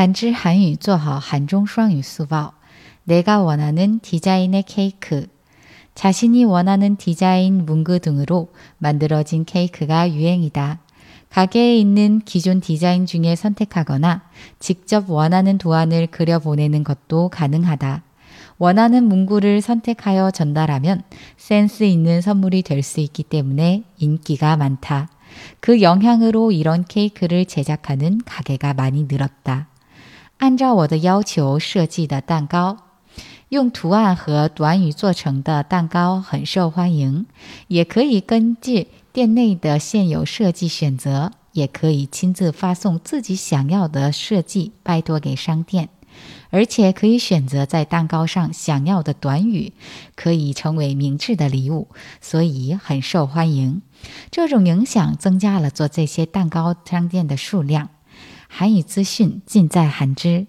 한지 한유 做好 한중 수학유 수법. 내가 원하는 디자인의 케이크. 자신이 원하는 디자인 문구 등으로 만들어진 케이크가 유행이다. 가게에 있는 기존 디자인 중에 선택하거나 직접 원하는 도안을 그려 보내는 것도 가능하다. 원하는 문구를 선택하여 전달하면 센스 있는 선물이 될 수 있기 때문에 인기가 많다. 그 영향으로 이런 케이크를 제작하는 가게가 많이 늘었다. 按照我的要求设计的蛋糕，用图案和短语做成的蛋糕很受欢迎。也可以根据店内的现有设计选择，也可以亲自发送自己想要的设计，拜托给商店。而且可以选择在蛋糕上想要的短语，可以成为明智的礼物，所以很受欢迎。这种影响增加了做这些蛋糕商店的数量。韩语资讯尽在韩之。